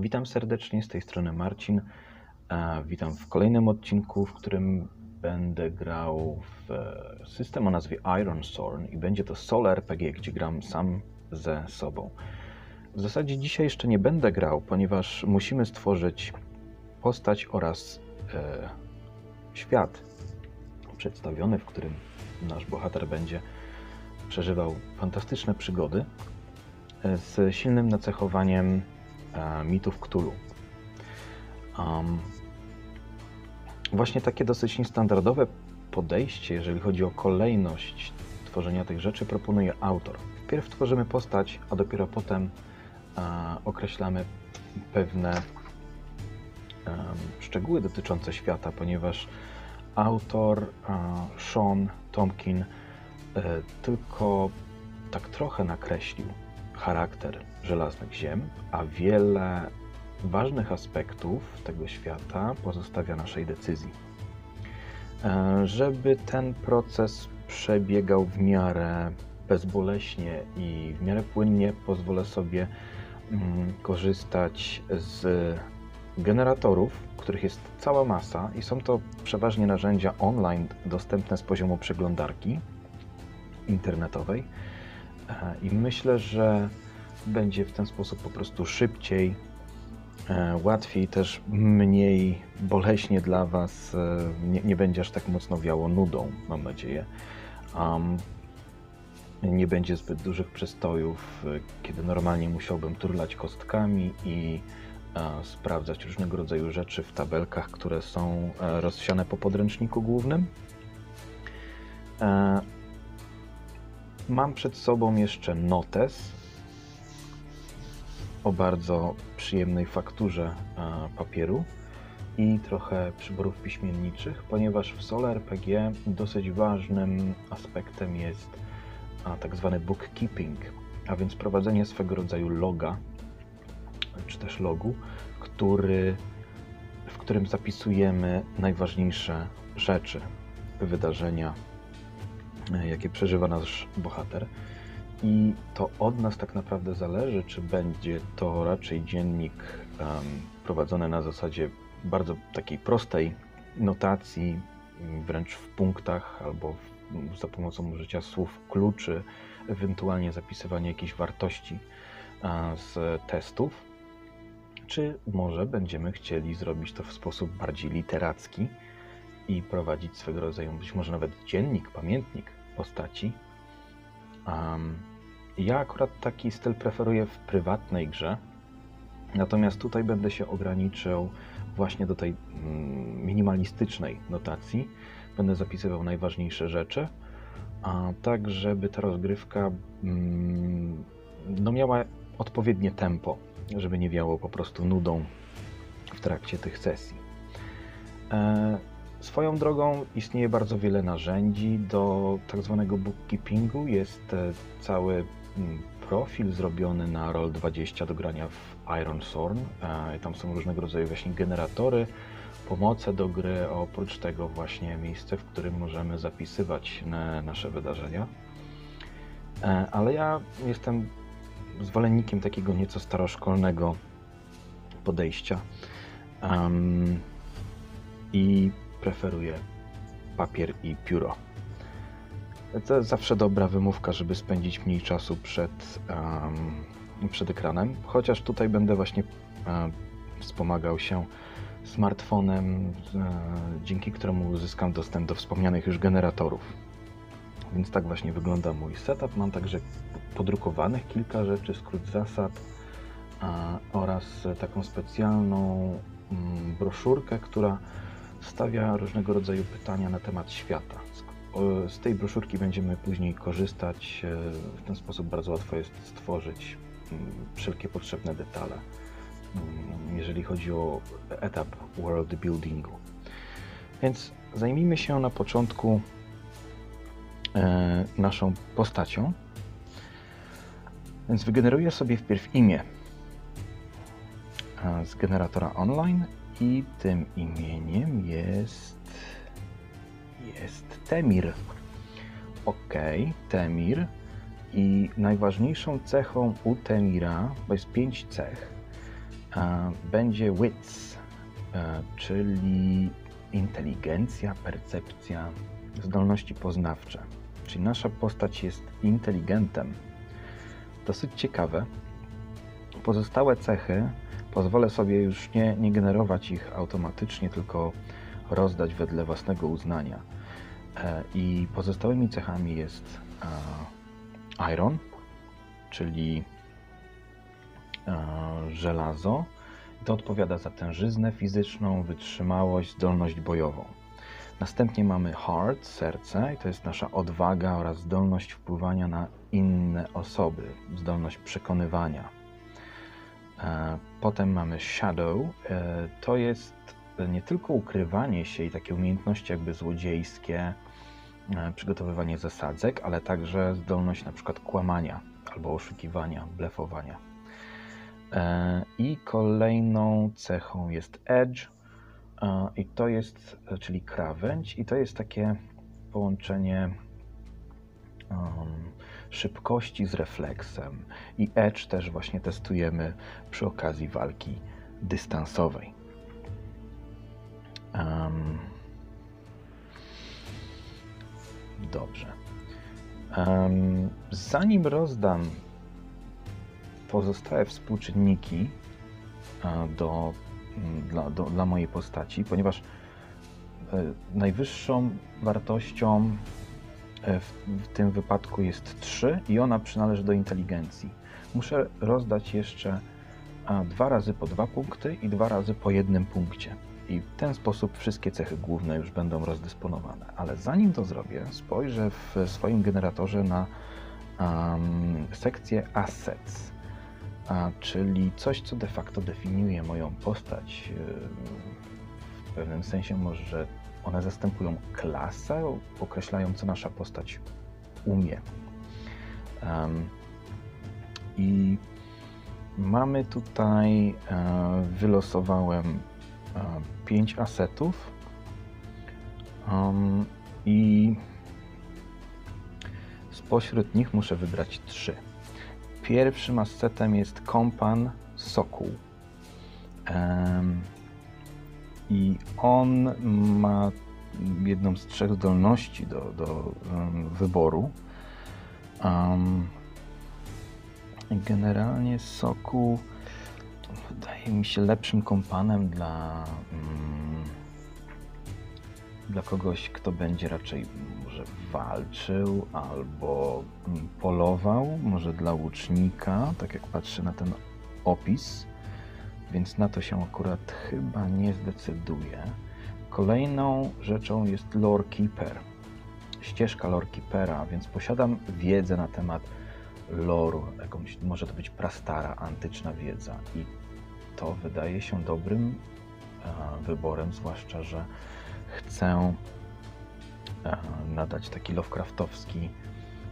Witam serdecznie, z tej strony Marcin. E, Witam w kolejnym odcinku, w którym będę grał w system o nazwie Iron Storm i będzie to solo RPG, gdzie gram sam ze sobą. W zasadzie dzisiaj jeszcze nie będę grał, ponieważ musimy stworzyć postać oraz e, świat przedstawiony, w którym nasz bohater będzie przeżywał fantastyczne przygody e, z silnym nacechowaniem mitów Cthulhu. Um, właśnie takie dosyć niestandardowe podejście, jeżeli chodzi o kolejność tworzenia tych rzeczy, proponuje autor. Wpierw tworzymy postać, a dopiero potem e, określamy pewne em, szczegóły dotyczące świata, ponieważ autor e, Sean Tomkin e, tylko tak trochę nakreślił charakter żelaznych ziem, a wiele ważnych aspektów tego świata pozostawia naszej decyzji. E, Żeby ten proces przebiegał w miarę bezboleśnie i w miarę płynnie, pozwolę sobie mm, korzystać z generatorów, których jest cała masa i są to przeważnie narzędzia online dostępne z poziomu przeglądarki internetowej. E, I myślę, że będzie w ten sposób po prostu szybciej, e, łatwiej, też mniej boleśnie dla Was. e, Nie, nie będzie aż tak mocno wiało nudą, mam nadzieję. Um, nie będzie zbyt dużych przestojów, e, kiedy normalnie musiałbym turlać kostkami i e, sprawdzać różnego rodzaju rzeczy w tabelkach, które są e, rozsiane po podręczniku głównym. E, Mam przed sobą jeszcze notes o bardzo przyjemnej fakturze e, papieru i trochę przyborów piśmienniczych, ponieważ w solo RPG dosyć ważnym aspektem jest tak zwany bookkeeping, a więc prowadzenie swego rodzaju loga, czy też logu, który, w którym zapisujemy najważniejsze rzeczy, wydarzenia, e, jakie przeżywa nasz bohater. I to od nas tak naprawdę zależy, czy będzie to raczej dziennik em, prowadzony na zasadzie bardzo takiej prostej notacji, wręcz w punktach albo w, za pomocą użycia słów kluczy, ewentualnie zapisywania jakichś wartości a, z testów, czy może będziemy chcieli zrobić to w sposób bardziej literacki i prowadzić swego rodzaju być może nawet dziennik, pamiętnik postaci. Um, ja akurat taki styl preferuję w prywatnej grze, natomiast tutaj będę się ograniczył właśnie do tej mm, minimalistycznej notacji. Będę zapisywał najważniejsze rzeczy, a tak, żeby ta rozgrywka mm, no miała odpowiednie tempo, żeby nie wiało po prostu nudą w trakcie tych sesji. E, Swoją drogą istnieje bardzo wiele narzędzi do tak zwanego bookkeepingu. Jest e, cały profil zrobiony na Roll20 do grania w Iron Thorn. E, Tam są różnego rodzaju właśnie generatory, pomoce do gry, oprócz tego właśnie miejsce, w którym możemy zapisywać na- nasze wydarzenia. E, Ale ja jestem zwolennikiem takiego nieco staroszkolnego podejścia. Em, I preferuję papier i pióro. To zawsze dobra wymówka, żeby spędzić mniej czasu przed, em, przed ekranem. Chociaż tutaj będę właśnie e, wspomagał się smartfonem, e, dzięki któremu uzyskam dostęp do wspomnianych już generatorów. Więc tak właśnie wygląda mój setup. Mam także podrukowanych kilka rzeczy, skrót zasad a, oraz taką specjalną mm, broszurkę, która stawia różnego rodzaju pytania na temat świata. Z, tej broszurki będziemy później korzystać. e, W ten sposób bardzo łatwo jest stworzyć mm, wszelkie potrzebne detale, mm, jeżeli chodzi o etap world buildingu. Więc zajmijmy się na początku e, naszą postacią. Więc wygeneruję sobie wpierw imię z generatora online i tym imieniem Temir. Ok, Temir. I najważniejszą cechą u Temira, bo jest pięć cech, e, będzie wits, e, czyli inteligencja, percepcja, zdolności poznawcze. Czyli nasza postać jest inteligentem. Dosyć ciekawe. Pozostałe cechy pozwolę sobie już nie, nie generować ich automatycznie, tylko rozdać wedle własnego uznania. E, I pozostałymi cechami jest e, iron, czyli e, żelazo. To odpowiada za tężyznę fizyczną, wytrzymałość, zdolność bojową. Następnie mamy heart, serce, i to jest nasza odwaga oraz zdolność wpływania na inne osoby, zdolność przekonywania. Potem mamy shadow, to jest nie tylko ukrywanie się i takie umiejętności jakby złodziejskie, przygotowywanie zasadzek, ale także zdolność na przykład kłamania albo oszukiwania, blefowania. E, I kolejną cechą jest edge, e, i to jest, czyli krawędź, i to jest takie połączenie um, szybkości z refleksem. I edge też właśnie testujemy przy okazji walki dystansowej. Um, Dobrze. Um, zanim rozdam pozostałe współczynniki do, dla, do, dla mojej postaci, ponieważ e, najwyższą wartością e, w, w, tym wypadku jest 3 i ona przynależy do inteligencji. Muszę rozdać jeszcze dwa razy po dwa punkty i dwa razy po jednym punkcie. I w ten sposób wszystkie cechy główne już będą rozdysponowane. Ale zanim to zrobię, spojrzę w swoim generatorze na um, sekcję Assets, a, czyli coś, co de facto definiuje moją postać. W pewnym sensie może one zastępują klasę, określają, co nasza postać umie. Um, I mamy tutaj, e, wylosowałem 5 asetów um, i spośród nich muszę wybrać 3. Pierwszym asetem jest kompan Sokół. Um, I on ma jedną z trzech zdolności do, do um, wyboru. generalnie Sokół wydaje mi się lepszym kompanem dla, mm, dla kogoś, kto będzie raczej może walczył albo mm, polował, może dla łucznika, tak jak patrzę na ten opis, więc na to się akurat chyba nie zdecyduję. Kolejną rzeczą jest Lore Keeper, ścieżka Lore Keepera, więc posiadam wiedzę na temat loru, jakąś, może to być prastara, antyczna wiedza i to wydaje się dobrym e, wyborem, zwłaszcza, że chcę e, nadać taki Lovecraftowski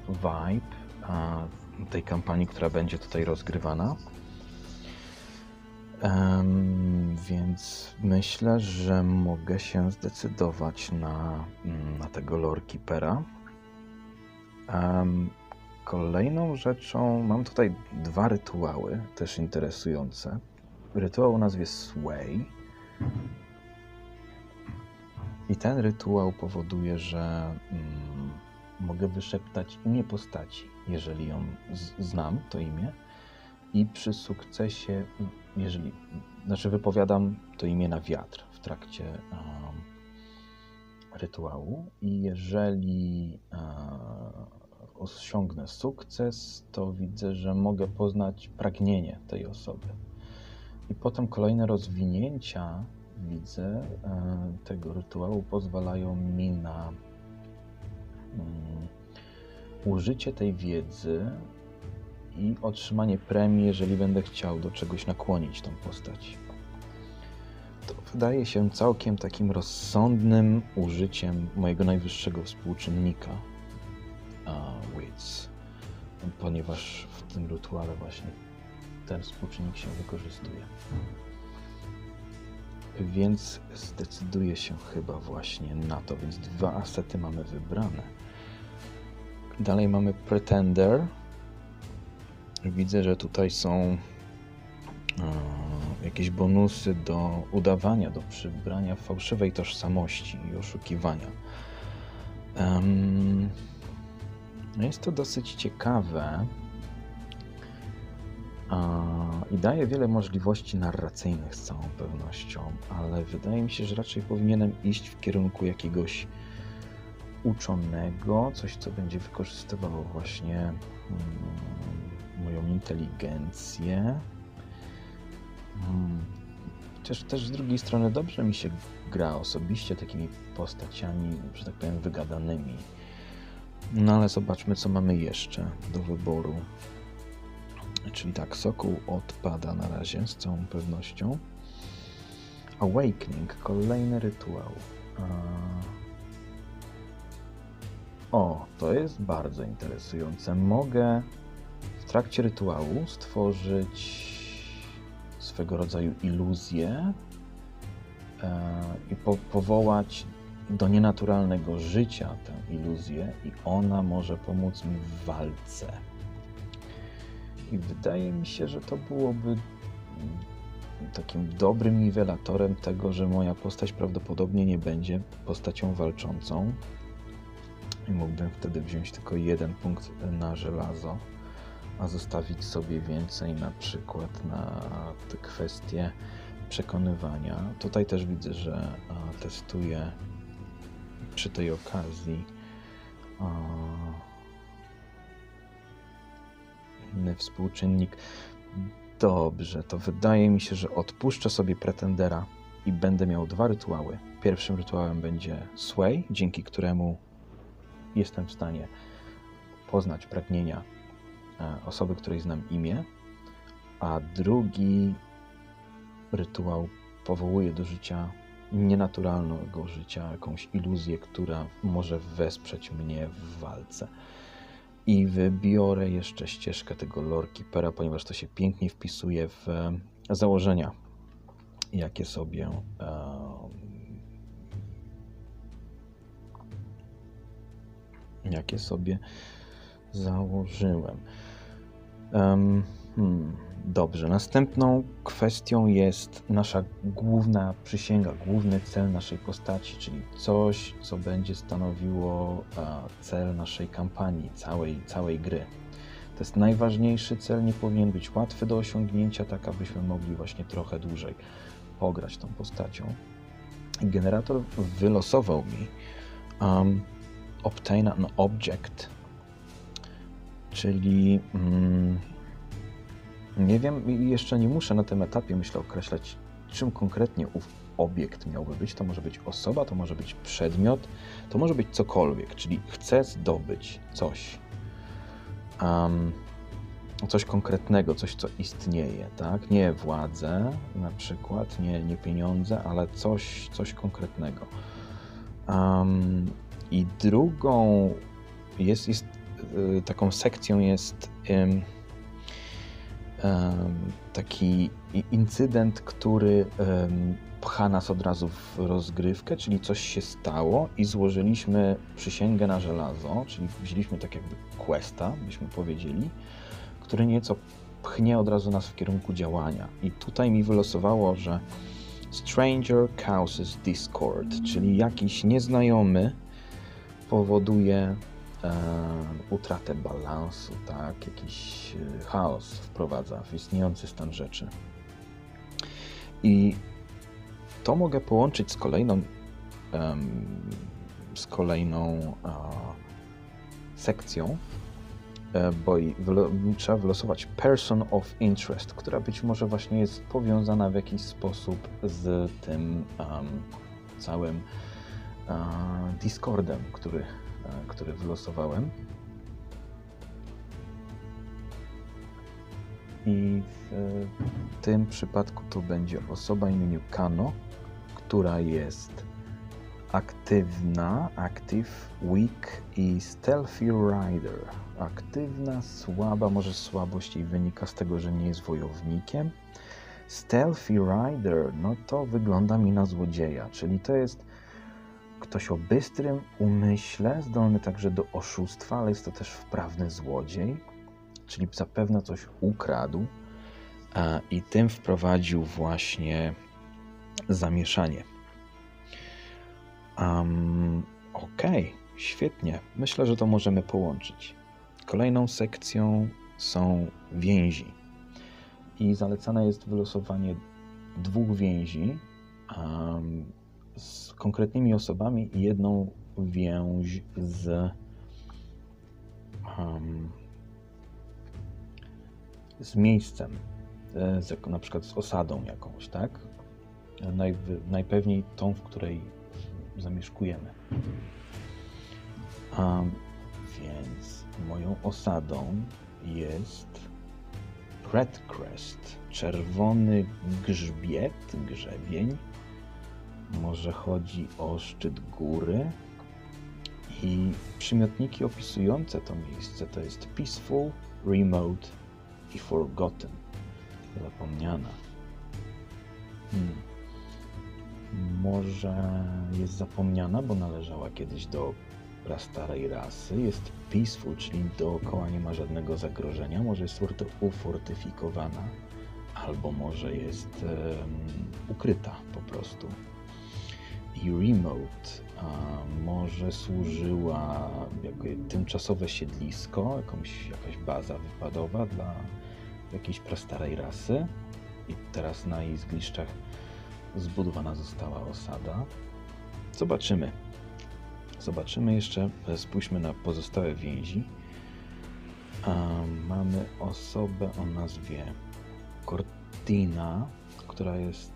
vibe e, tej kampanii, która będzie tutaj rozgrywana. więc myślę, że mogę się zdecydować na, na tego Lore Keepera. Kolejną rzeczą, mam tutaj dwa rytuały, też interesujące rytuał o nazwie Sway. I ten rytuał powoduje, że mm, mogę wyszeptać imię postaci, jeżeli ją znam, to imię. I przy sukcesie, jeżeli, znaczy wypowiadam to imię na wiatr w trakcie um, rytuału. I jeżeli um, osiągnę sukces, to widzę, że mogę poznać pragnienie tej osoby. I potem kolejne rozwinięcia, widzę, e, tego rytuału pozwalają mi na mm, użycie tej wiedzy i otrzymanie premii, jeżeli będę chciał do czegoś nakłonić tą postać. To wydaje się całkiem takim rozsądnym użyciem mojego najwyższego współczynnika, wits, ponieważ w tym rytuale właśnie ten współczynnik się wykorzystuje. Więc zdecyduję się chyba właśnie na to, więc dwa asety mamy wybrane. Dalej mamy Pretender. Widzę, że tutaj są jakieś bonusy do udawania, do przybrania fałszywej tożsamości i oszukiwania. Um, jest to dosyć ciekawe i daje wiele możliwości narracyjnych z całą pewnością, ale wydaje mi się, że raczej powinienem iść w kierunku jakiegoś uczonego, coś co będzie wykorzystywało właśnie mm, moją inteligencję. Hmm. Chociaż też z drugiej strony dobrze mi się gra osobiście takimi postaciami, że tak powiem, wygadanymi. No ale zobaczmy, co mamy jeszcze do wyboru. Czyli tak, Sokół odpada na razie z całą pewnością. Awakening, kolejny rytuał. O, to jest bardzo interesujące. Mogę w trakcie rytuału stworzyć swego rodzaju iluzję e, i po powołać do nienaturalnego życia tę iluzję, i ona może pomóc mi w walce. I wydaje mi się, że to byłoby takim dobrym niwelatorem tego, że moja postać prawdopodobnie nie będzie postacią walczącą. I mógłbym wtedy wziąć tylko jeden punkt na żelazo, a zostawić sobie więcej na przykład na te kwestie przekonywania. Tutaj też widzę, że testuję przy tej okazji inny współczynnik. Dobrze, to wydaje mi się, że odpuszczę sobie pretendera i będę miał dwa rytuały. Pierwszym rytuałem będzie Sway, dzięki któremu jestem w stanie poznać pragnienia e, osoby, której znam imię, a drugi rytuał powołuje do życia nienaturalnego życia, jakąś iluzję, która może wesprzeć mnie w walce. I wybiorę jeszcze ścieżkę tego lore keepera, ponieważ to się pięknie wpisuje w e, założenia, jakie sobie jakie sobie założyłem. Um, hmm. Dobrze, następną kwestią jest nasza główna przysięga, główny cel naszej postaci, czyli coś, co będzie stanowiło cel naszej kampanii, całej, całej gry. To jest najważniejszy cel, nie powinien być łatwy do osiągnięcia, tak abyśmy mogli właśnie trochę dłużej pograć tą postacią. Generator wylosował mi um, Obtain an Object, czyli. Um, nie wiem i jeszcze nie muszę na tym etapie, myślę, określać, czym konkretnie ów obiekt miałby być. To może być osoba, to może być przedmiot, to może być cokolwiek, czyli chcę zdobyć coś. Um, coś konkretnego, coś, co istnieje, tak? Nie władzę na przykład, nie, nie pieniądze, ale coś, coś konkretnego. Um, I drugą jest, jest y, taką sekcją jest taki incydent, który pcha nas od razu w rozgrywkę, czyli coś się stało i złożyliśmy przysięgę na żelazo, czyli wzięliśmy tak jakby questa, byśmy powiedzieli, który nieco pchnie od razu nas w kierunku działania. I tutaj mi wylosowało, że Stranger causes discord, czyli jakiś nieznajomy powoduje utratę balansu, tak, jakiś e, chaos wprowadza w istniejący stan rzeczy. I to mogę połączyć z kolejną, z kolejną sekcją, e, bo trzeba wylosować Person of Interest, która być może właśnie jest powiązana w jakiś sposób z tym całym Discordem, który E, który wylosowałem. I w tym przypadku to będzie osoba imieniu Kano, która jest aktywna, active, weak i stealthy rider. Aktywna, słaba, może słabość jej wynika z tego, że nie jest wojownikiem. Stealthy rider, no to wygląda mi na złodzieja, czyli to jest Ktoś o bystrym umyśle, zdolny także do oszustwa, ale jest to też wprawny złodziej, czyli zapewne coś ukradł. e, i tym wprowadził właśnie zamieszanie. Um, Okej, okay, świetnie. Myślę, że to możemy połączyć. Kolejną sekcją są więzi. I zalecane jest wylosowanie dwóch więzi um, z konkretnymi osobami i jedną więź z, um, z miejscem, e, z, na przykład z osadą jakąś, tak? Najwy, najpewniej tą, w której zamieszkujemy. Um, więc moją osadą jest Redcrest, czerwony grzbiet, grzebień. Może chodzi o szczyt góry. I przymiotniki opisujące to miejsce to jest peaceful, remote i forgotten. Zapomniana. Hmm. Może jest zapomniana, bo należała kiedyś do prastarej rasy. Jest peaceful, czyli dookoła nie ma żadnego zagrożenia. Może jest ufortyfikowana, albo może jest um, ukryta po prostu. I remote a może służyła jako tymczasowe siedlisko, jakąś, jakaś baza wypadowa dla jakiejś prastarej rasy. I teraz na jej zgliszczach zbudowana została osada. Zobaczymy. Zobaczymy jeszcze, spójrzmy na pozostałe więzi. mamy osobę o nazwie Cortina, która jest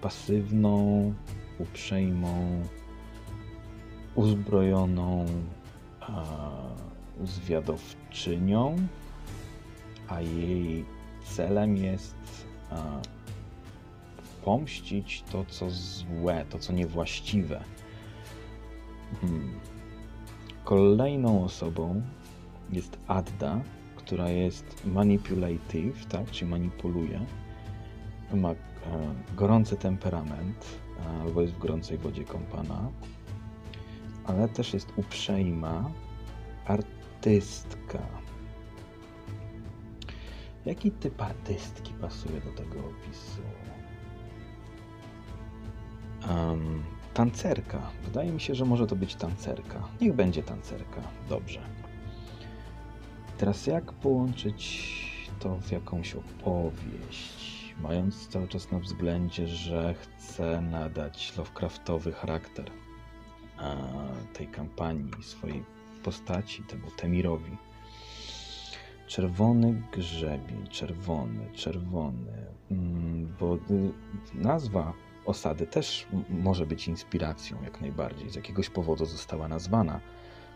pasywną, uprzejmą, uzbrojoną zwiadowczynią, a jej celem jest pomścić to, co złe, to, co niewłaściwe. Hmm. Kolejną osobą jest Adda, która jest manipulative, tak, czyli manipuluje. Ma e, gorący temperament, albo jest w gorącej wodzie kąpana, ale też jest uprzejma, artystka. Jaki typ artystki pasuje do tego opisu? Um, tancerka. Wydaje mi się, że może to być tancerka. Niech będzie tancerka. Dobrze. Teraz jak połączyć to w jakąś opowieść, mając cały czas na względzie, że chcę nadać Lovecraftowy charakter tej kampanii, swojej postaci, temu Temirowi. Czerwony grzebień, czerwony, czerwony, mm, bo y, nazwa osady też może być inspiracją jak najbardziej. Z jakiegoś powodu została nazwana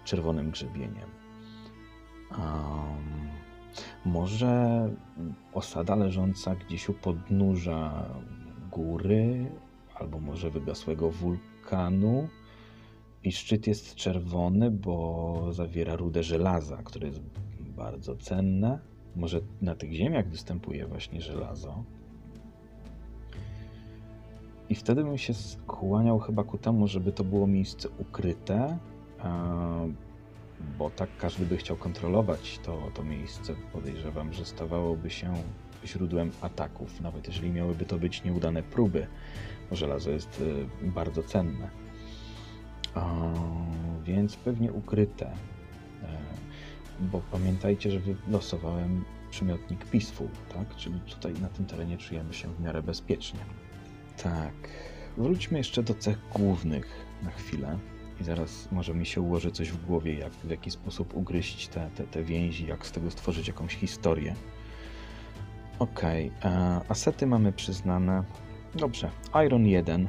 czerwonym grzebieniem. Um, może osada leżąca gdzieś u podnóża góry, albo może wygasłego wulkanu. I szczyt jest czerwony, bo zawiera rudę żelaza, które jest bardzo cenne. Może na tych ziemiach występuje właśnie żelazo. I wtedy bym się skłaniał chyba ku temu, żeby to było miejsce ukryte, bo tak każdy by chciał kontrolować to, to miejsce. Podejrzewam, że stawałoby się źródłem ataków, nawet jeżeli miałyby to być nieudane próby, bo żelazo jest y, bardzo cenne. Więc pewnie ukryte, e, bo pamiętajcie, że wylosowałem przymiotnik peaceful, tak? Czyli tutaj na tym terenie czujemy się w miarę bezpiecznie. Tak. Wróćmy jeszcze do cech głównych na chwilę. I zaraz może mi się ułoży coś w głowie, jak w jaki sposób ugryźć te, te, te więzi, jak z tego stworzyć jakąś historię. Okej, okay. E, asety mamy przyznane. Dobrze, Iron 1.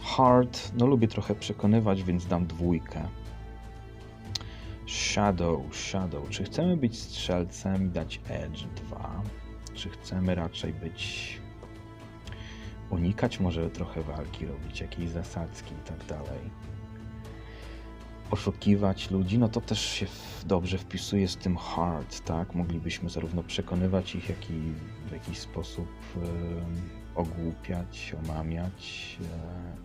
Hard, no lubię trochę przekonywać, więc dam dwójkę. Shadow, Shadow. Czy chcemy być strzelcem i dać Edge 2? Czy chcemy raczej być unikać może trochę walki, robić jakieś zasadzki i tak dalej. Oszukiwać ludzi, no to też się dobrze wpisuje z tym hard, tak? Moglibyśmy zarówno przekonywać ich, jak i w jakiś sposób e, ogłupiać, omamiać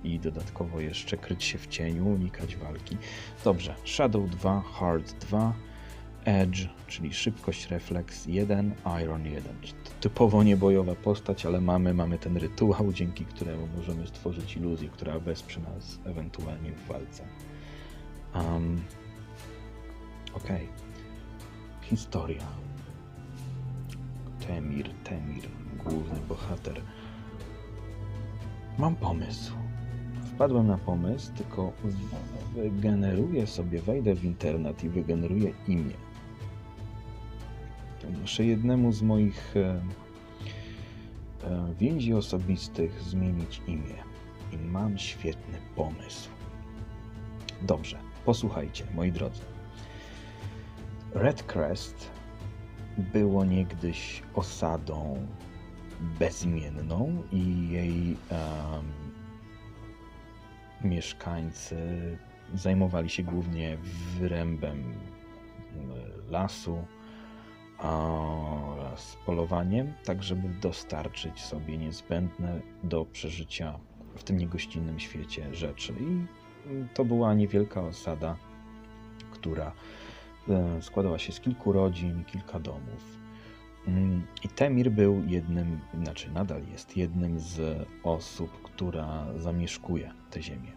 e, i dodatkowo jeszcze kryć się w cieniu, unikać walki. Dobrze, Shadow 2, Hard 2. Edge, czyli szybkość, refleks 1, Iron 1. Typowo niebojowa postać, ale mamy, mamy ten rytuał, dzięki któremu możemy stworzyć iluzję, która wesprze nas ewentualnie w walce. Um, Okej. Okay. Historia. Temir, Temir, główny bohater. Mam pomysł. Wpadłem na pomysł, tylko wygeneruję sobie, wejdę w internet i wygeneruję imię. Muszę jednemu z moich e, e, więzi osobistych zmienić imię. I mam świetny pomysł. Dobrze, posłuchajcie, moi drodzy. Redcrest było niegdyś osadą bezimienną i jej um, mieszkańcy zajmowali się głównie wyrębem lasu oraz polowaniem, tak żeby dostarczyć sobie niezbędne do przeżycia w tym niegościnnym świecie rzeczy. I to była niewielka osada, która e, składała się z kilku rodzin, kilka domów. Mm, I Temir był jednym, znaczy nadal jest jednym z osób, która zamieszkuje tę ziemię.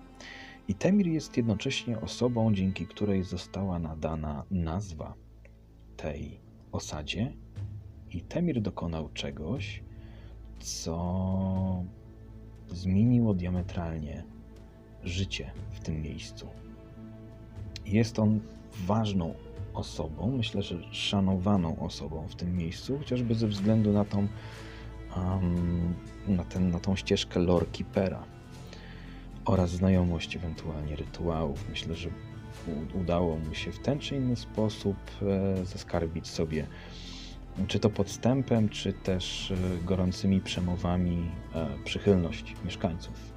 I Temir jest jednocześnie osobą, dzięki której została nadana nazwa tej osadzie. I Temir dokonał czegoś, co zmieniło diametralnie życie w tym miejscu. Jest on ważną osobą, myślę, że szanowaną osobą w tym miejscu, chociażby ze względu na tą, um, na, ten, na tą ścieżkę lore keepera oraz znajomość ewentualnie rytuałów. Myślę, że udało mu się w ten czy inny sposób e, zaskarbić sobie czy to podstępem, czy też e, gorącymi przemowami e, przychylność mieszkańców.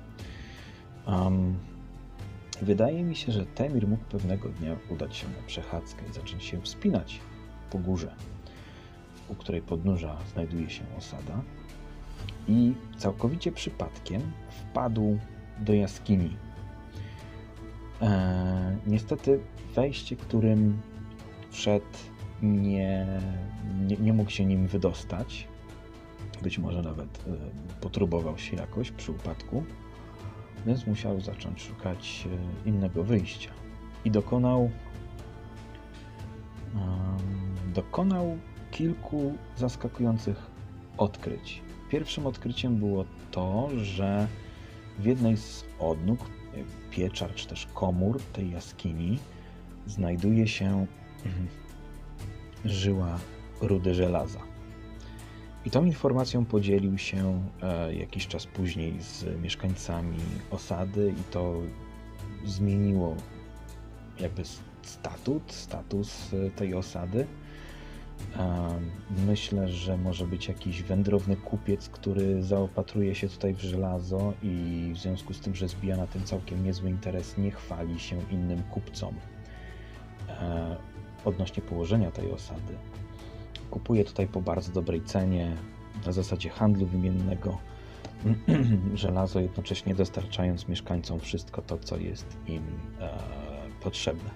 Um, Wydaje mi się, że Temir mógł pewnego dnia udać się na przechadzkę i zacząć się wspinać po górze, u której podnóża znajduje się osada i całkowicie przypadkiem wpadł do jaskini. Eee, niestety wejście, którym wszedł, nie, nie, nie, mógł się nim wydostać. Być może nawet e, potrubował się jakoś przy upadku więc musiał zacząć szukać e, innego wyjścia. I dokonał dokonał kilku zaskakujących odkryć. Pierwszym odkryciem było to, że w jednej z odnóg, e, pieczar czy też komór tej jaskini znajduje się mhm, żyła rudy żelaza. I tą informacją podzielił się e, jakiś czas później z mieszkańcami osady i to zmieniło jakby statut, status e, tej osady. E, myślę, że może być jakiś wędrowny kupiec, który zaopatruje się tutaj w żelazo i w związku z tym, że zbija na tym całkiem niezły interes, nie chwali się innym kupcom odnośnie położenia tej osady. Kupuję tutaj po bardzo dobrej cenie, na zasadzie handlu wymiennego żelazo, jednocześnie dostarczając mieszkańcom wszystko to, co jest im e, potrzebne.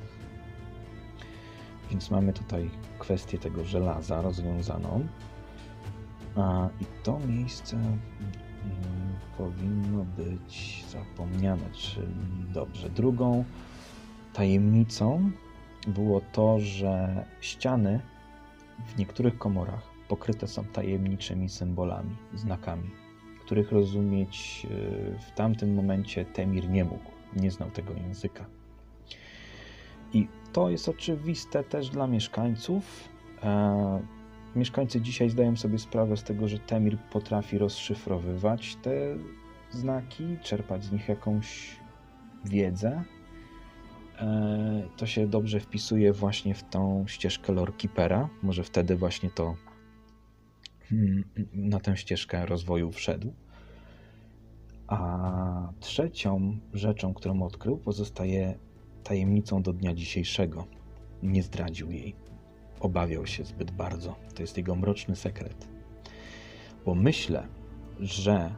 Więc mamy tutaj kwestię tego żelaza rozwiązaną. A, I to miejsce mm, powinno być zapomniane, czyli dobrze. Drugą tajemnicą było to, że ściany w niektórych komorach pokryte są tajemniczymi symbolami, znakami, których rozumieć e, w tamtym momencie Temir nie mógł, nie znał tego języka. I to jest oczywiste też dla mieszkańców. E, mieszkańcy dzisiaj zdają sobie sprawę z tego, że Temir potrafi rozszyfrowywać te znaki, czerpać z nich jakąś wiedzę, to się dobrze wpisuje właśnie w tą ścieżkę lore keepera. Może wtedy właśnie to hmm, na tę ścieżkę rozwoju wszedł. A trzecią rzeczą, którą odkrył, pozostaje tajemnicą do dnia dzisiejszego. Nie zdradził jej. Obawiał się zbyt bardzo. To jest jego mroczny sekret. Bo myślę, że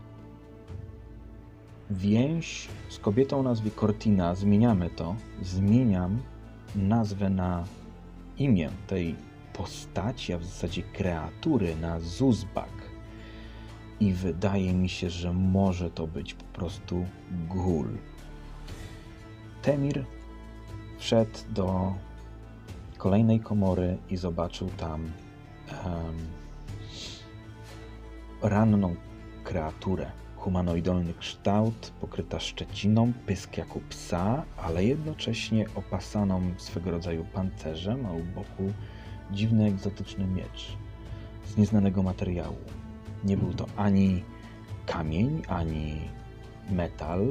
więź z kobietą o nazwie Cortina, zmieniamy to, zmieniam nazwę na imię tej postaci, a w zasadzie kreatury na Zuzbak. I wydaje mi się, że może to być po prostu gul. Temir wszedł do kolejnej komory i zobaczył tam um, ranną kreaturę. Humanoidalny kształt, pokryta szczeciną, pysk jak u psa, ale jednocześnie opasaną swego rodzaju pancerzem, a u boku dziwny, egzotyczny miecz z nieznanego materiału. Nie był to ani kamień, ani metal,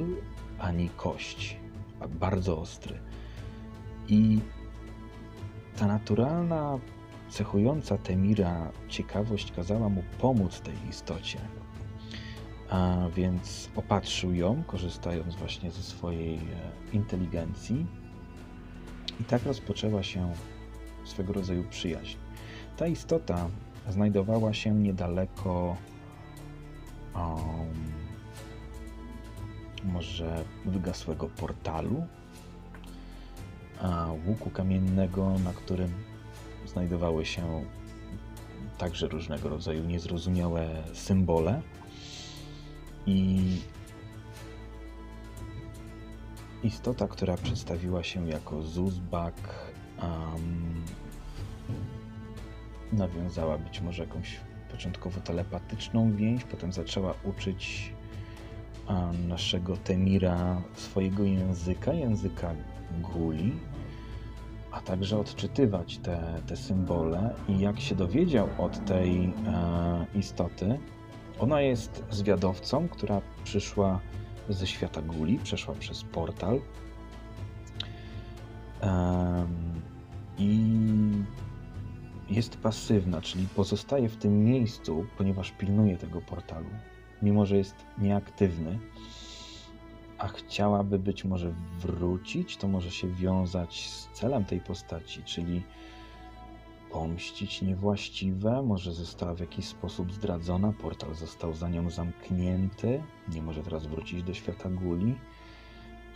ani kość. Bardzo ostry. I ta naturalna, cechująca Temira ciekawość kazała mu pomóc tej istocie. A więc opatrzył ją, korzystając właśnie ze swojej e, inteligencji. I tak rozpoczęła się swego rodzaju przyjaźń. Ta istota znajdowała się niedaleko um, może wygasłego portalu, łuku kamiennego, na którym znajdowały się także różnego rodzaju niezrozumiałe symbole. I istota, która przedstawiła się jako Zuzbak, um, nawiązała być może jakąś początkowo telepatyczną więź, potem zaczęła uczyć um, naszego Temira swojego języka, języka Guli, a także odczytywać te, te symbole. I jak się dowiedział od tej e, istoty, ona jest zwiadowcą, która przyszła ze świata Guli, przeszła przez portal. I jest pasywna, czyli pozostaje w tym miejscu, ponieważ pilnuje tego portalu, mimo że jest nieaktywny a chciałaby być może wrócić, to może się wiązać z celem tej postaci, czyli pomścić niewłaściwe, może została w jakiś sposób zdradzona, portal został za nią zamknięty, nie może teraz wrócić do świata guli.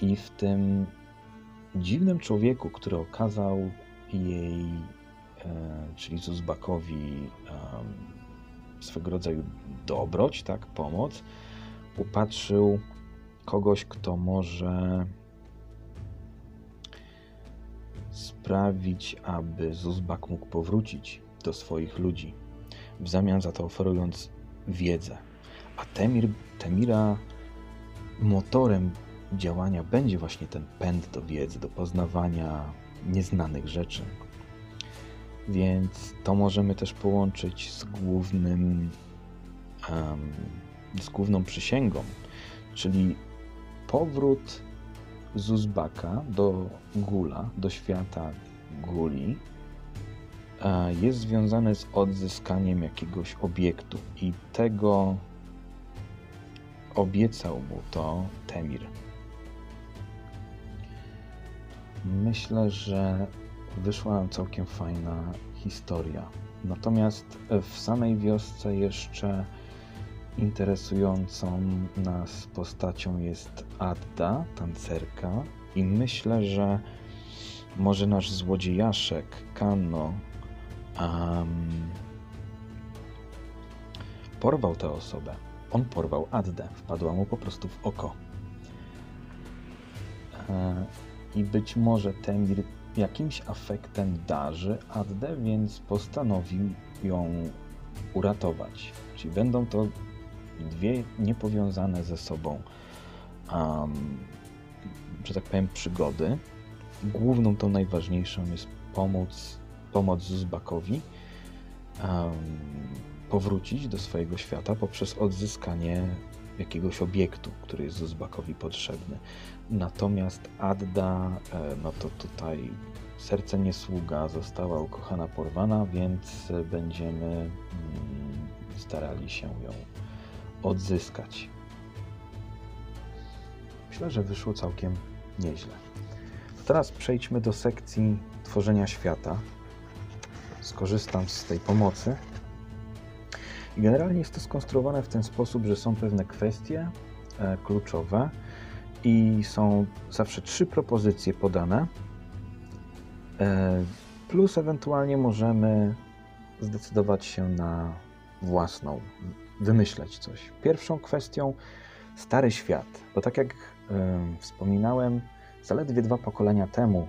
I w tym dziwnym człowieku, który okazał jej, e, czyli Zuzbakowi, e, swego rodzaju dobroć, tak, pomoc, upatrzył kogoś, kto może sprawić, aby Zuzbak mógł powrócić do swoich ludzi, w zamian za to oferując wiedzę. A Temir, Temira motorem działania będzie właśnie ten pęd do wiedzy, do poznawania nieznanych rzeczy. Więc to możemy też połączyć z głównym, um, z główną przysięgą, czyli powrót Zuzbaka do Gula, do świata Guli, e, jest związany z odzyskaniem jakiegoś obiektu i tego obiecał mu to Temir. Myślę, że wyszła całkiem fajna historia. Natomiast w samej wiosce jeszcze interesującą nas postacią jest Adda, tancerka, i myślę, że może nasz złodziejaszek Kanno um, porwał tę osobę. On porwał Addę, wpadła mu po prostu w oko. E, I być może Temir jakimś afektem darzy Addę, więc postanowił ją uratować. Czyli będą to dwie niepowiązane ze sobą, um, że tak powiem, przygody. Główną, tą najważniejszą jest pomoc, pomoc Zuzbakowi um, powrócić do swojego świata poprzez odzyskanie jakiegoś obiektu, który jest Zuzbakowi potrzebny. Natomiast Adda, e, no to tutaj serce nie sługa, została ukochana, porwana, więc będziemy mm, starali się ją odzyskać. Myślę, że wyszło całkiem nieźle. Teraz przejdźmy do sekcji tworzenia świata. Skorzystam z tej pomocy. generalnie jest to skonstruowane w ten sposób, że są pewne kwestie e, kluczowe i są zawsze trzy propozycje podane. E, plus ewentualnie możemy zdecydować się na własną, wymyśleć coś. Pierwszą kwestią Stary Świat, bo tak jak wspominałem, zaledwie dwa pokolenia temu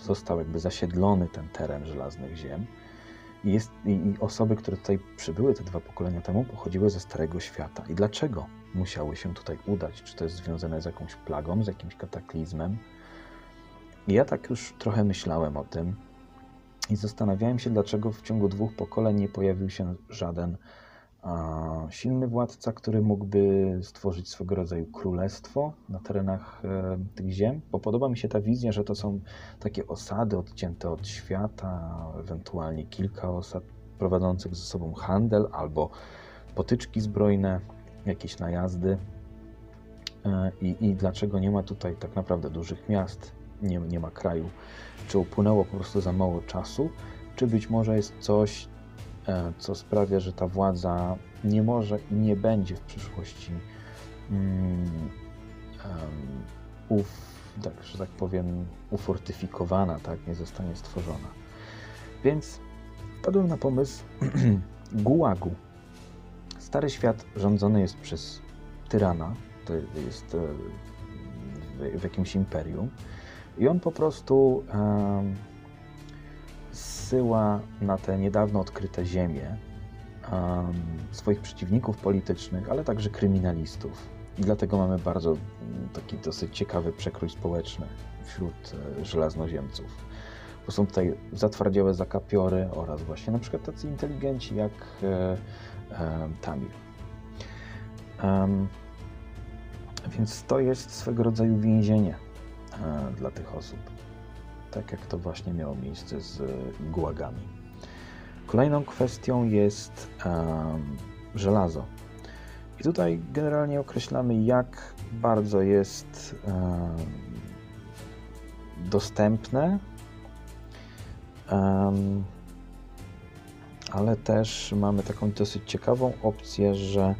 został jakby zasiedlony ten teren żelaznych ziem. I, jest, i, I osoby, które tutaj przybyły te dwa pokolenia temu, pochodziły ze Starego Świata. I dlaczego musiały się tutaj udać? Czy to jest związane z jakąś plagą, z jakimś kataklizmem? I ja tak już trochę myślałem o tym i zastanawiałem się, dlaczego w ciągu dwóch pokoleń nie pojawił się żaden silny władca, który mógłby stworzyć swego rodzaju królestwo na terenach e, tych ziem, bo podoba mi się ta wizja, że to są takie osady odcięte od świata, ewentualnie kilka osad prowadzących ze sobą handel albo potyczki zbrojne, jakieś najazdy. E, I, I dlaczego nie ma tutaj tak naprawdę dużych miast, nie, nie ma kraju? Czy upłynęło po prostu za mało czasu, czy być może jest coś, E, co sprawia, że ta władza nie może i nie będzie w przyszłości um, uf, tak, że tak powiem, ufortyfikowana, tak, nie zostanie stworzona. Więc wpadłem na pomysł gułagu. Stary świat rządzony jest przez tyrana, to jest e, w jakimś imperium i on po prostu zsyła na te niedawno odkryte ziemie swoich przeciwników politycznych, ale także kryminalistów. I dlatego mamy bardzo taki dosyć ciekawy przekrój społeczny wśród e, żelaznoziemców. Bo są tutaj zatwardziałe zakapiory oraz właśnie na przykład tacy inteligenci jak e, e, Tamir. Więc to jest swego rodzaju więzienie dla tych osób tak jak to właśnie miało miejsce z gułagami. Kolejną kwestią jest żelazo. I tutaj generalnie określamy, jak bardzo jest dostępne, ale też mamy taką dosyć ciekawą opcję, że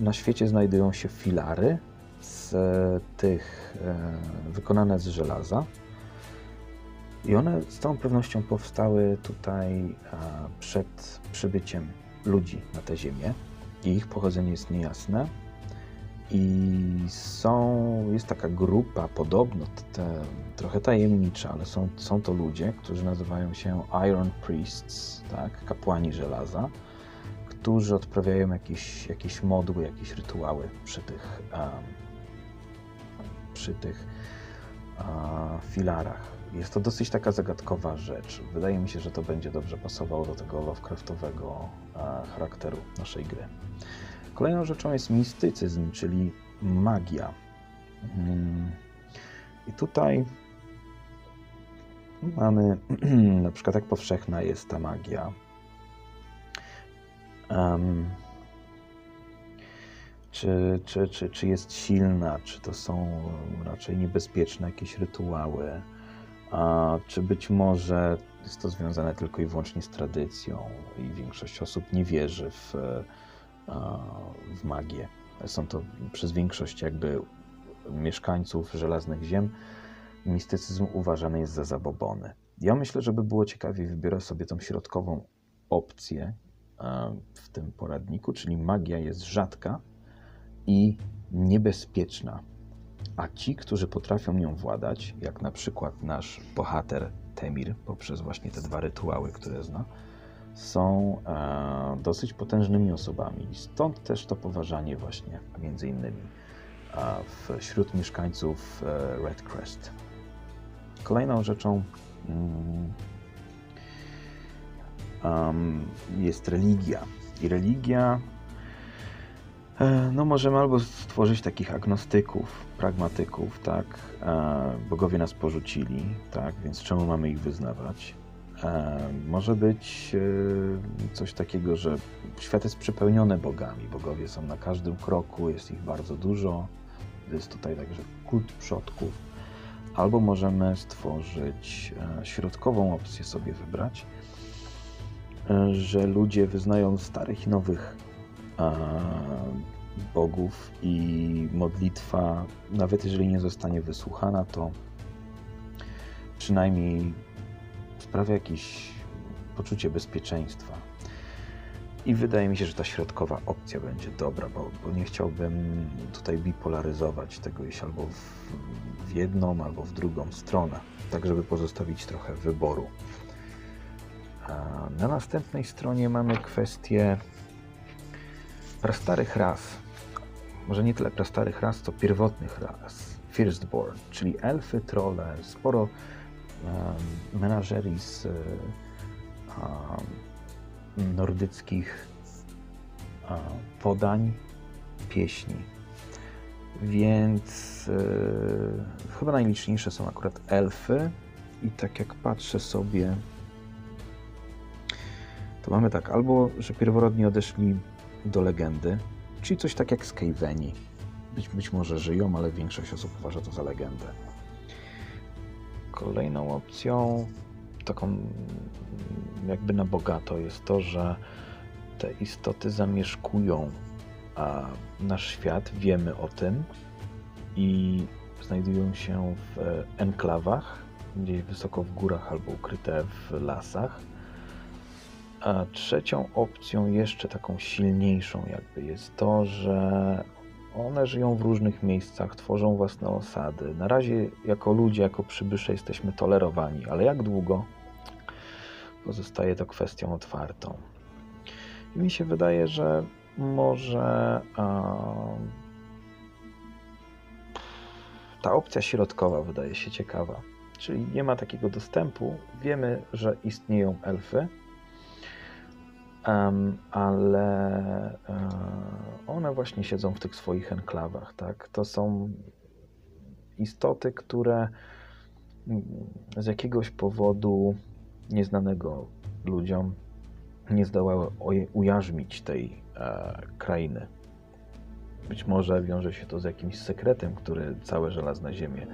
na świecie znajdują się filary z tych e, wykonane z żelaza i one z całą pewnością powstały tutaj przed przybyciem ludzi na tę ziemię. Ich pochodzenie jest niejasne. I są, jest taka grupa, podobno te, trochę tajemnicza, ale są, są to ludzie, którzy nazywają się Iron Priests, tak, kapłani żelaza, którzy odprawiają jakieś, jakieś modły, jakieś rytuały przy tych, um, przy tych uh, filarach. Jest to dosyć taka zagadkowa rzecz. Wydaje mi się, że to będzie dobrze pasowało do tego Lovecraftowego e, charakteru naszej gry. Kolejną rzeczą jest mistycyzm, czyli magia. Hmm. I tutaj mamy na przykład jak powszechna jest ta magia. Um, czy, czy, czy, czy jest silna, czy to są raczej niebezpieczne jakieś rytuały a czy być może jest to związane tylko i wyłącznie z tradycją i większość osób nie wierzy w, w magię. Są to przez większość jakby mieszkańców Żelaznych Ziem mistycyzm uważany jest za zabobony. Ja myślę, że by było ciekawiej, wybiorę sobie tą środkową opcję w tym poradniku, czyli magia jest rzadka i niebezpieczna a ci, którzy potrafią nią władać, jak na przykład nasz bohater Temir, poprzez właśnie te dwa rytuały, które zna, są e, dosyć potężnymi osobami. Stąd też to poważanie właśnie, między innymi e, wśród mieszkańców e, Red Crest. Kolejną rzeczą mm, um, jest religia. I religia no możemy albo stworzyć takich agnostyków, pragmatyków, tak? E, bogowie nas porzucili, tak? Więc czemu mamy ich wyznawać? E, może być coś takiego, że świat jest przepełniony bogami. Bogowie są na każdym kroku, jest ich bardzo dużo. Jest tutaj także kult przodków. Albo możemy stworzyć środkową opcję sobie wybrać, że ludzie wyznają starych i nowych bogów i modlitwa, nawet jeżeli nie zostanie wysłuchana, to przynajmniej sprawia jakieś poczucie bezpieczeństwa. I wydaje mi się, że ta środkowa opcja będzie dobra, bo, bo nie chciałbym tutaj bipolaryzować tego iść albo w, w jedną, albo w drugą stronę, tak żeby pozostawić trochę wyboru. A na następnej stronie mamy kwestię prastarych ras. Może nie tyle prastarych ras, co pierwotnych ras. Firstborn, czyli elfy, trolle, sporo um, menażerii z um, nordyckich um, podań, pieśni. Więc yy, chyba najliczniejsze są akurat elfy. I tak jak patrzę sobie, to mamy tak, albo że pierworodni odeszli do legendy, czyli coś tak jak Skaveni. Być, być może żyją, ale większość osób uważa to za legendę. Kolejną opcją, taką jakby na bogato, jest to, że te istoty zamieszkują a nasz świat, wiemy o tym i znajdują się w enklawach, gdzieś wysoko w górach albo ukryte w lasach. A trzecią opcją, jeszcze taką silniejszą, jakby jest to, że one żyją w różnych miejscach, tworzą własne osady. Na razie, jako ludzie, jako przybysze, jesteśmy tolerowani, ale jak długo pozostaje to kwestią otwartą. I mi się wydaje, że może um, ta opcja środkowa wydaje się ciekawa. Czyli nie ma takiego dostępu. Wiemy, że istnieją elfy, um, ale um, one właśnie siedzą w tych swoich enklawach. Tak? To są istoty, które z jakiegoś powodu nieznanego ludziom nie zdołały ujarzmić tej e, krainy. Być może wiąże się to z jakimś sekretem, który całe żelazne ziemie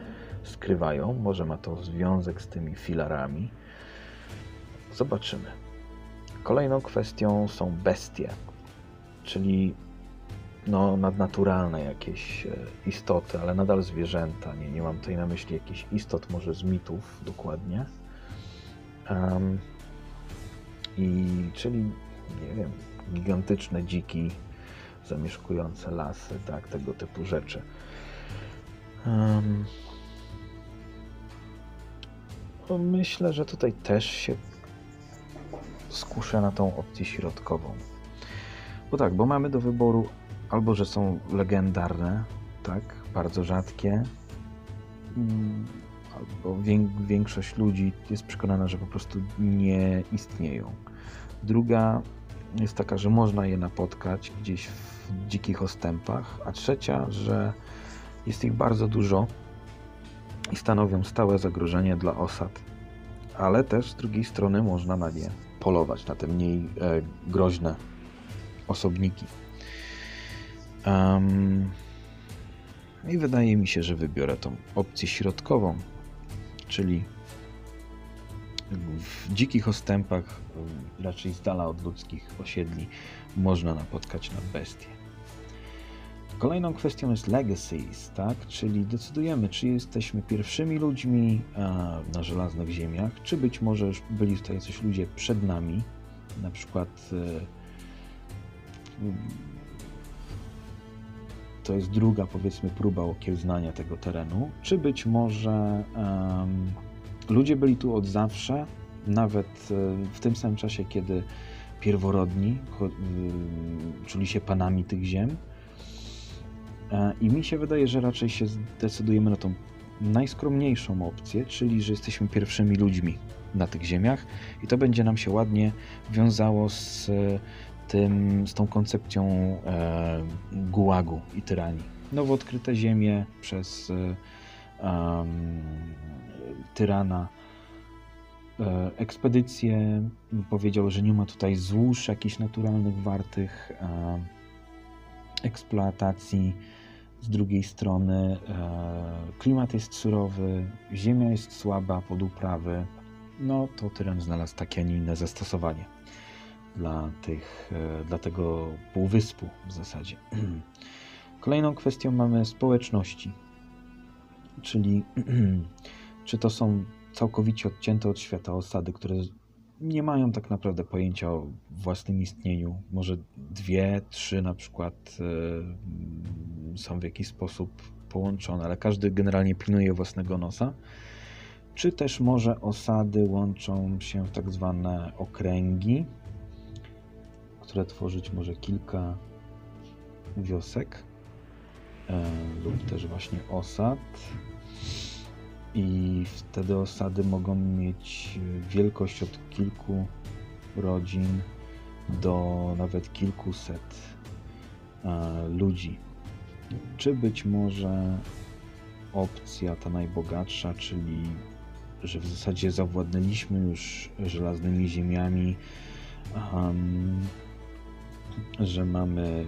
skrywają. Może ma to związek z tymi filarami. Zobaczymy. Kolejną kwestią są bestie, czyli no, nadnaturalne jakieś e, istoty, ale nadal zwierzęta. Nie, nie mam tutaj na myśli jakichś istot, może z mitów dokładnie. Um, I czyli, nie wiem, gigantyczne dziki zamieszkujące lasy, tak, tego typu rzeczy. Um, myślę, że tutaj też się skuszę na tą opcję środkową. Bo tak, bo mamy do wyboru albo, że są legendarne, tak, bardzo rzadkie, mm, albo większość ludzi jest przekonana, że po prostu nie istnieją. Druga jest taka, że można je napotkać gdzieś w dzikich ostępach, a trzecia, że jest ich bardzo dużo i stanowią stałe zagrożenie dla osad. Ale też z drugiej strony można na nie polować, na te mniej e, groźne osobniki. Um, I wydaje mi się, że wybiorę tą opcję środkową, czyli w dzikich ostępach, raczej z dala od ludzkich osiedli, można napotkać na bestie. Kolejną kwestią jest legacies, tak? czyli decydujemy, czy jesteśmy pierwszymi ludźmi na żelaznych ziemiach, czy być może już byli tutaj coś ludzie przed nami, na przykład e, to jest druga, powiedzmy, próba okiełznania tego terenu, czy być może um, ludzie byli tu od zawsze, nawet e, w tym samym czasie, kiedy pierworodni czuli się panami tych ziem. E, I mi się wydaje, że raczej się zdecydujemy na tą najskromniejszą opcję, czyli że jesteśmy pierwszymi ludźmi na tych ziemiach i to będzie nam się ładnie wiązało z tym, z tą koncepcją e, gułagu i tyranii. Nowo odkryte ziemie przez e, tyrana. E, ekspedycje powiedział, że nie ma tutaj złóż jakichś naturalnych wartych e, eksploatacji. Z drugiej strony e, klimat jest surowy, ziemia jest słaba pod uprawy. No to tyran znalazł takie, a nie inne zastosowanie dla, tych, e, dla tego półwyspu w zasadzie. Kolejną kwestią mamy społeczności, czyli czy to są całkowicie odcięte od świata osady, które nie mają tak naprawdę pojęcia o własnym istnieniu. Może dwie, trzy na przykład e, są w jakiś sposób połączone, ale każdy generalnie pilnuje własnego nosa. Czy też może osady łączą się w tak zwane okręgi, które tworzyć może kilka wiosek e, lub też właśnie osad. I wtedy osady mogą mieć wielkość od kilku rodzin do nawet kilkuset e, ludzi. Czy być może opcja ta najbogatsza, czyli że w zasadzie zawładnęliśmy już żelaznymi ziemiami, um, że mamy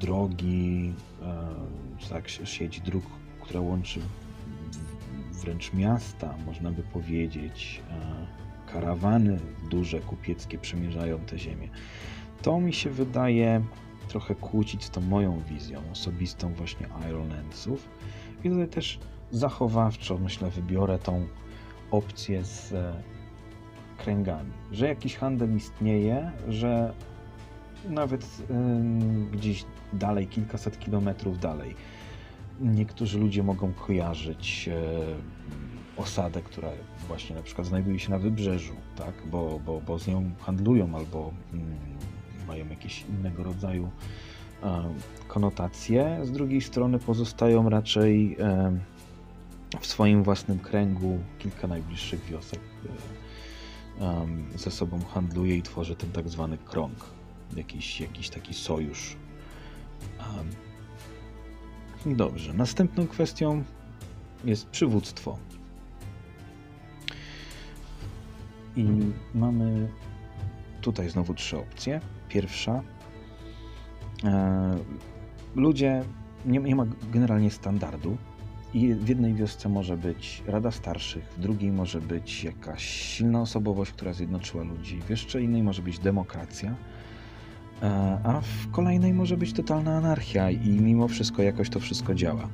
drogi, e, tak, sieć dróg, która łączy wręcz miasta, można by powiedzieć, e, karawany duże, kupieckie przemierzają te ziemię. To mi się wydaje trochę kłócić z tą moją wizją osobistą właśnie Ironlandsów. I tutaj też zachowawczo, myślę, wybiorę tą opcję z e, kręgami, że jakiś handel istnieje, że nawet gdzieś dalej, kilkaset kilometrów dalej, niektórzy ludzie mogą kojarzyć e, osadę, która właśnie na przykład znajduje się na wybrzeżu, tak? bo, bo, bo z nią handlują albo mm, mają jakieś innego rodzaju e, konotacje. Z drugiej strony pozostają raczej e, w swoim własnym kręgu kilka najbliższych wiosek ze sobą handluje i tworzy ten tak zwany krąg, jakiś, jakiś taki sojusz. Dobrze, następną kwestią jest przywództwo. I mamy tutaj znowu trzy opcje. Pierwsza, e, ludzie, nie, nie ma generalnie standardu, i w jednej wiosce może być Rada Starszych, w drugiej może być jakaś silna osobowość, która zjednoczyła ludzi, w jeszcze innej może być demokracja, a w kolejnej może być totalna anarchia i mimo wszystko jakoś to wszystko działa.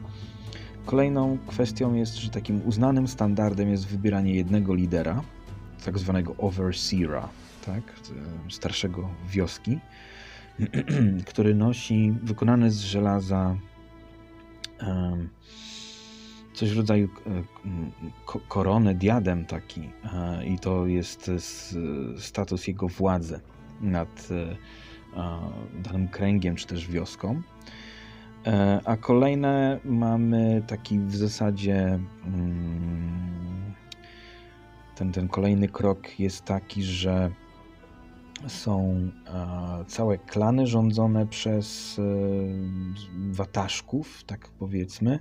Kolejną kwestią jest, że takim uznanym standardem jest wybieranie jednego lidera, tak zwanego overseera, tak, starszego wioski, który nosi wykonany z żelaza um, coś w rodzaju e, koronę, diadem taki e, i to jest status jego władzy nad e, danym kręgiem czy też wioską. A kolejne mamy taki w zasadzie mm, ten, ten kolejny krok jest taki, że są całe klany rządzone przez wataszków, tak powiedzmy,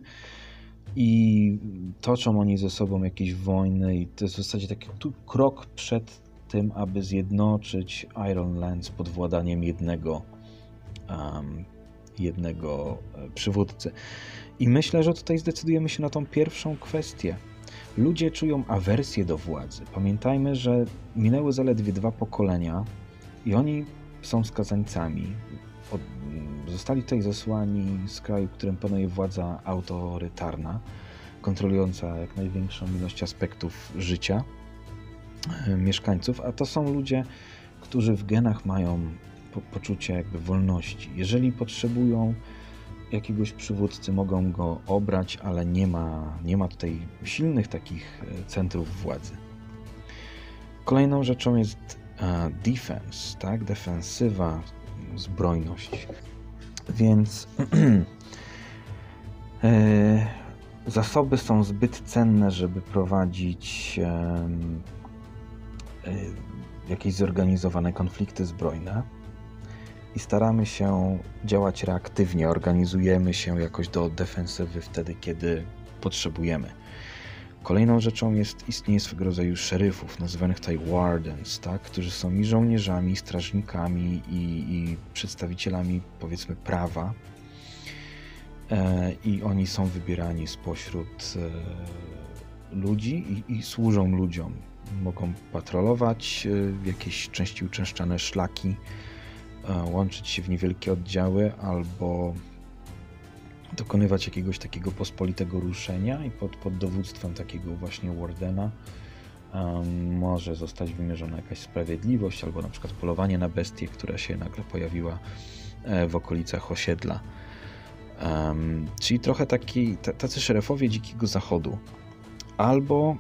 i toczą oni ze sobą jakieś wojny i to jest w zasadzie taki krok przed tym, aby zjednoczyć Iron Lands pod władaniem jednego um, jednego e, przywódcy. I myślę, że tutaj zdecydujemy się na tą pierwszą kwestię. Ludzie czują awersję do władzy. Pamiętajmy, że minęły zaledwie dwa pokolenia i oni są skazańcami od, zostali tutaj zesłani z kraju, w którym panuje władza autorytarna, kontrolująca jak największą ilość aspektów życia mieszkańców, a to są ludzie, którzy w genach mają po, poczucie jakby wolności. Jeżeli potrzebują jakiegoś przywódcy, mogą go obrać, ale nie ma, nie ma tutaj silnych takich e, centrów władzy. Kolejną rzeczą jest e, defense, tak? defensywa, zbrojność. Więc e, zasoby są zbyt cenne, żeby prowadzić e, jakieś zorganizowane konflikty zbrojne. I staramy się działać reaktywnie, organizujemy się jakoś do defensywy wtedy, kiedy potrzebujemy. Kolejną rzeczą jest istnienie swego rodzaju szeryfów, nazywanych tutaj wardens, tak? którzy są i żołnierzami, i strażnikami, i, i przedstawicielami, powiedzmy, prawa. E, I oni są wybierani spośród e, ludzi i, i, służą ludziom. Mogą patrolować e, jakieś części uczęszczane szlaki, e, łączyć się w niewielkie oddziały albo dokonywać jakiegoś takiego pospolitego ruszenia i pod, pod dowództwem takiego właśnie Wardena em, może zostać wymierzona jakaś sprawiedliwość, albo na przykład polowanie na bestię, która się nagle pojawiła e, w okolicach osiedla. Czyli trochę taki, tacy szerefowie dzikiego zachodu. Albo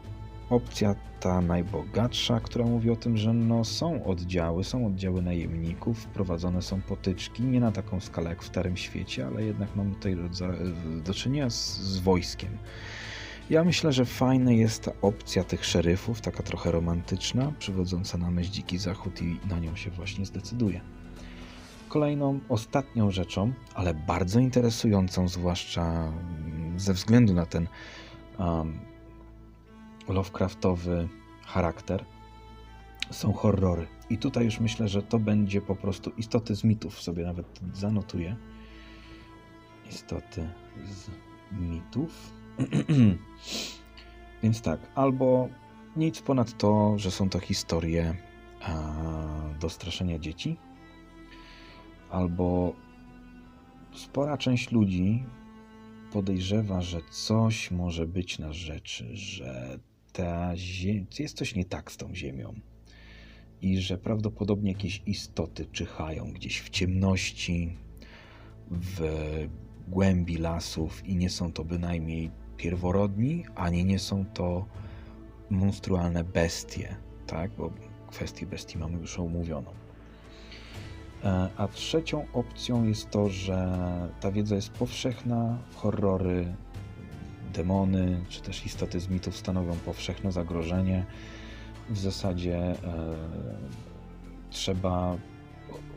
opcja ta najbogatsza, która mówi o tym, że no są oddziały, są oddziały najemników, prowadzone są potyczki, nie na taką skalę jak w Starym Świecie, ale jednak mamy tutaj do czynienia z, z wojskiem. Ja myślę, że fajna jest ta opcja tych szeryfów, taka trochę romantyczna, przywodząca na myśl Dziki Zachód i na nią się właśnie zdecyduję. Kolejną, ostatnią rzeczą, ale bardzo interesującą, zwłaszcza ze względu na ten um, Lovecraftowy charakter, są horrory. I tutaj już myślę, że to będzie po prostu istoty z mitów, sobie nawet zanotuję. Istoty z mitów. Więc tak, albo nic ponad to, że są to historie do straszenia dzieci, albo spora część ludzi podejrzewa, że coś może być na rzeczy, że ta zie- jest coś nie tak z tą ziemią i że prawdopodobnie jakieś istoty czyhają gdzieś w ciemności, w głębi lasów i nie są to bynajmniej pierworodni, ani nie są to monstrualne bestie, tak? Bo kwestię bestii mamy już omówioną. E, A trzecią opcją jest to, że ta wiedza jest powszechna, horrory, demony czy też istoty z mitów stanowią powszechne zagrożenie. W zasadzie e, trzeba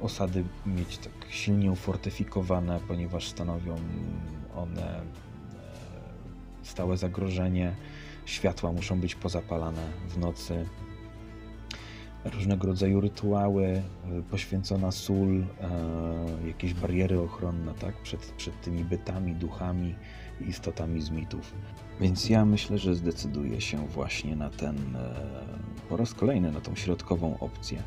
osady mieć tak silnie ufortyfikowane, ponieważ stanowią one e, stałe zagrożenie. Światła muszą być pozapalane w nocy. Różnego rodzaju rytuały, e, poświęcona sól, e, jakieś bariery ochronne tak? przed, przed tymi bytami, duchami i istotami z mitów. Więc ja myślę, że zdecyduję się właśnie na ten, e, po raz kolejny, na tą środkową opcję,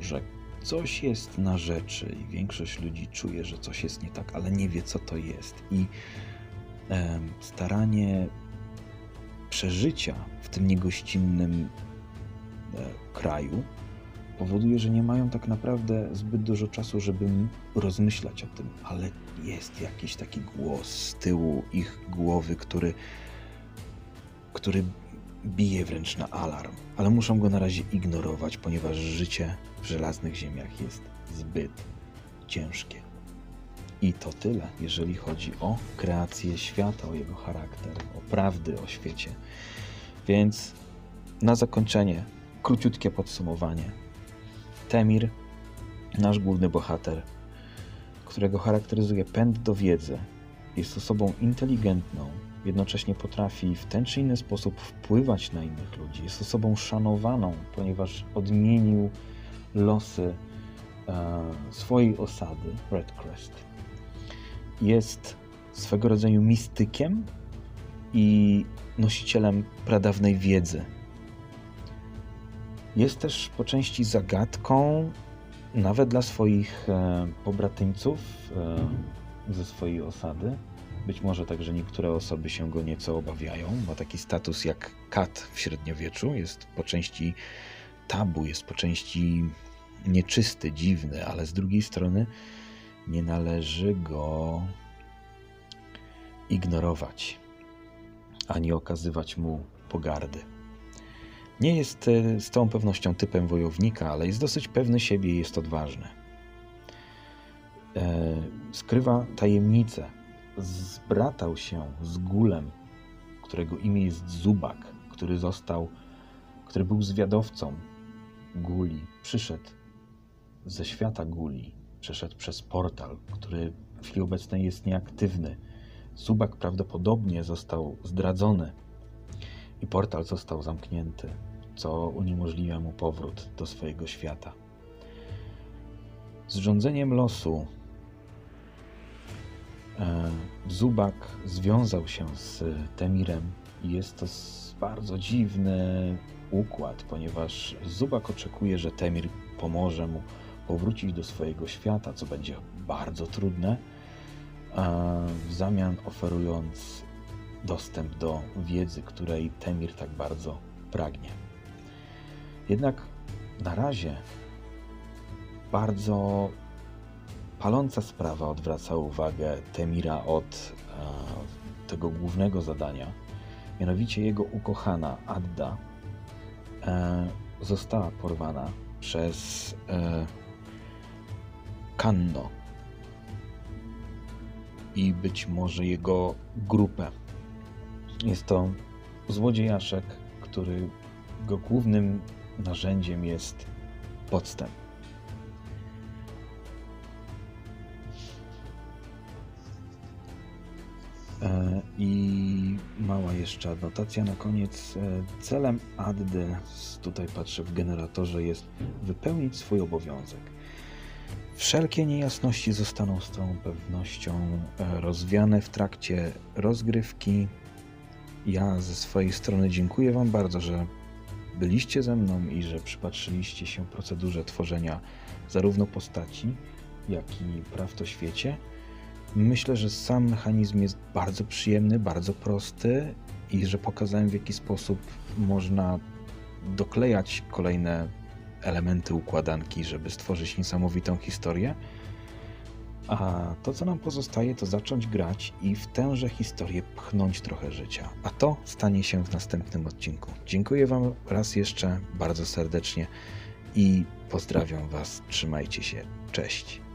że coś jest na rzeczy i większość ludzi czuje, że coś jest nie tak, ale nie wie, co to jest. I staranie przeżycia w tym niegościnnym kraju powoduje, że nie mają tak naprawdę zbyt dużo czasu, żeby rozmyślać o tym, ale jest jakiś taki głos z tyłu ich głowy, który, który bije wręcz na alarm, ale muszą go na razie ignorować, ponieważ życie w żelaznych ziemiach jest zbyt ciężkie. I to tyle, jeżeli chodzi o kreację świata, o jego charakter, o prawdy o świecie. Więc na zakończenie, króciutkie podsumowanie. Temir, nasz główny bohater, którego charakteryzuje pęd do wiedzy, jest osobą inteligentną, jednocześnie potrafi w ten czy inny sposób wpływać na innych ludzi, jest osobą szanowaną, ponieważ odmienił losy e, swojej osady, Redcrest. Jest swego rodzaju mistykiem i nosicielem pradawnej wiedzy. Jest też po części zagadką, nawet dla swoich e, pobratyńców e, ze swojej osady. Być może także niektóre osoby się go nieco obawiają. Ma taki status jak kat w średniowieczu. Jest po części tabu, jest po części nieczysty, dziwny, ale z drugiej strony nie należy go ignorować ani okazywać mu pogardy. Nie jest e, z całą pewnością typem wojownika, ale jest dosyć pewny siebie i jest odważny. E, skrywa tajemnicę. Zbratał się z gulem, którego imię jest Zubak, który został, który był zwiadowcą guli. Przyszedł ze świata guli, przeszedł przez portal, który w chwili obecnej jest nieaktywny. Zubak prawdopodobnie został zdradzony i portal został zamknięty, co uniemożliwia mu powrót do swojego świata. Z rządzeniem losu e, Zubak związał się z Temirem i jest to bardzo dziwny układ, ponieważ Zubak oczekuje, że Temir pomoże mu powrócić do swojego świata, co będzie bardzo trudne, w zamian oferując dostęp do wiedzy, której Temir tak bardzo pragnie. Jednak na razie bardzo paląca sprawa odwraca uwagę Temira od e, tego głównego zadania. Mianowicie jego ukochana Adda e, została porwana przez e, Kanno i być może jego grupę. Jest to złodziejaszek, który jego głównym narzędziem jest podstęp. E, I mała jeszcze adnotacja na koniec. E, Celem Addy, tutaj patrzę w generatorze, jest wypełnić swój obowiązek. Wszelkie niejasności zostaną z całą pewnością e, rozwiane w trakcie rozgrywki. Ja ze swojej strony dziękuję Wam bardzo, że byliście ze mną i że przypatrzyliście się procedurze tworzenia zarówno postaci, jak i praw w świecie. Myślę, że sam mechanizm jest bardzo przyjemny, bardzo prosty i że pokazałem w jaki sposób można doklejać kolejne elementy układanki, żeby stworzyć niesamowitą historię. A to, co nam pozostaje, to zacząć grać i w tęże historię pchnąć trochę życia. A to stanie się w następnym odcinku. Dziękuję Wam raz jeszcze bardzo serdecznie i pozdrawiam Was. Trzymajcie się. Cześć.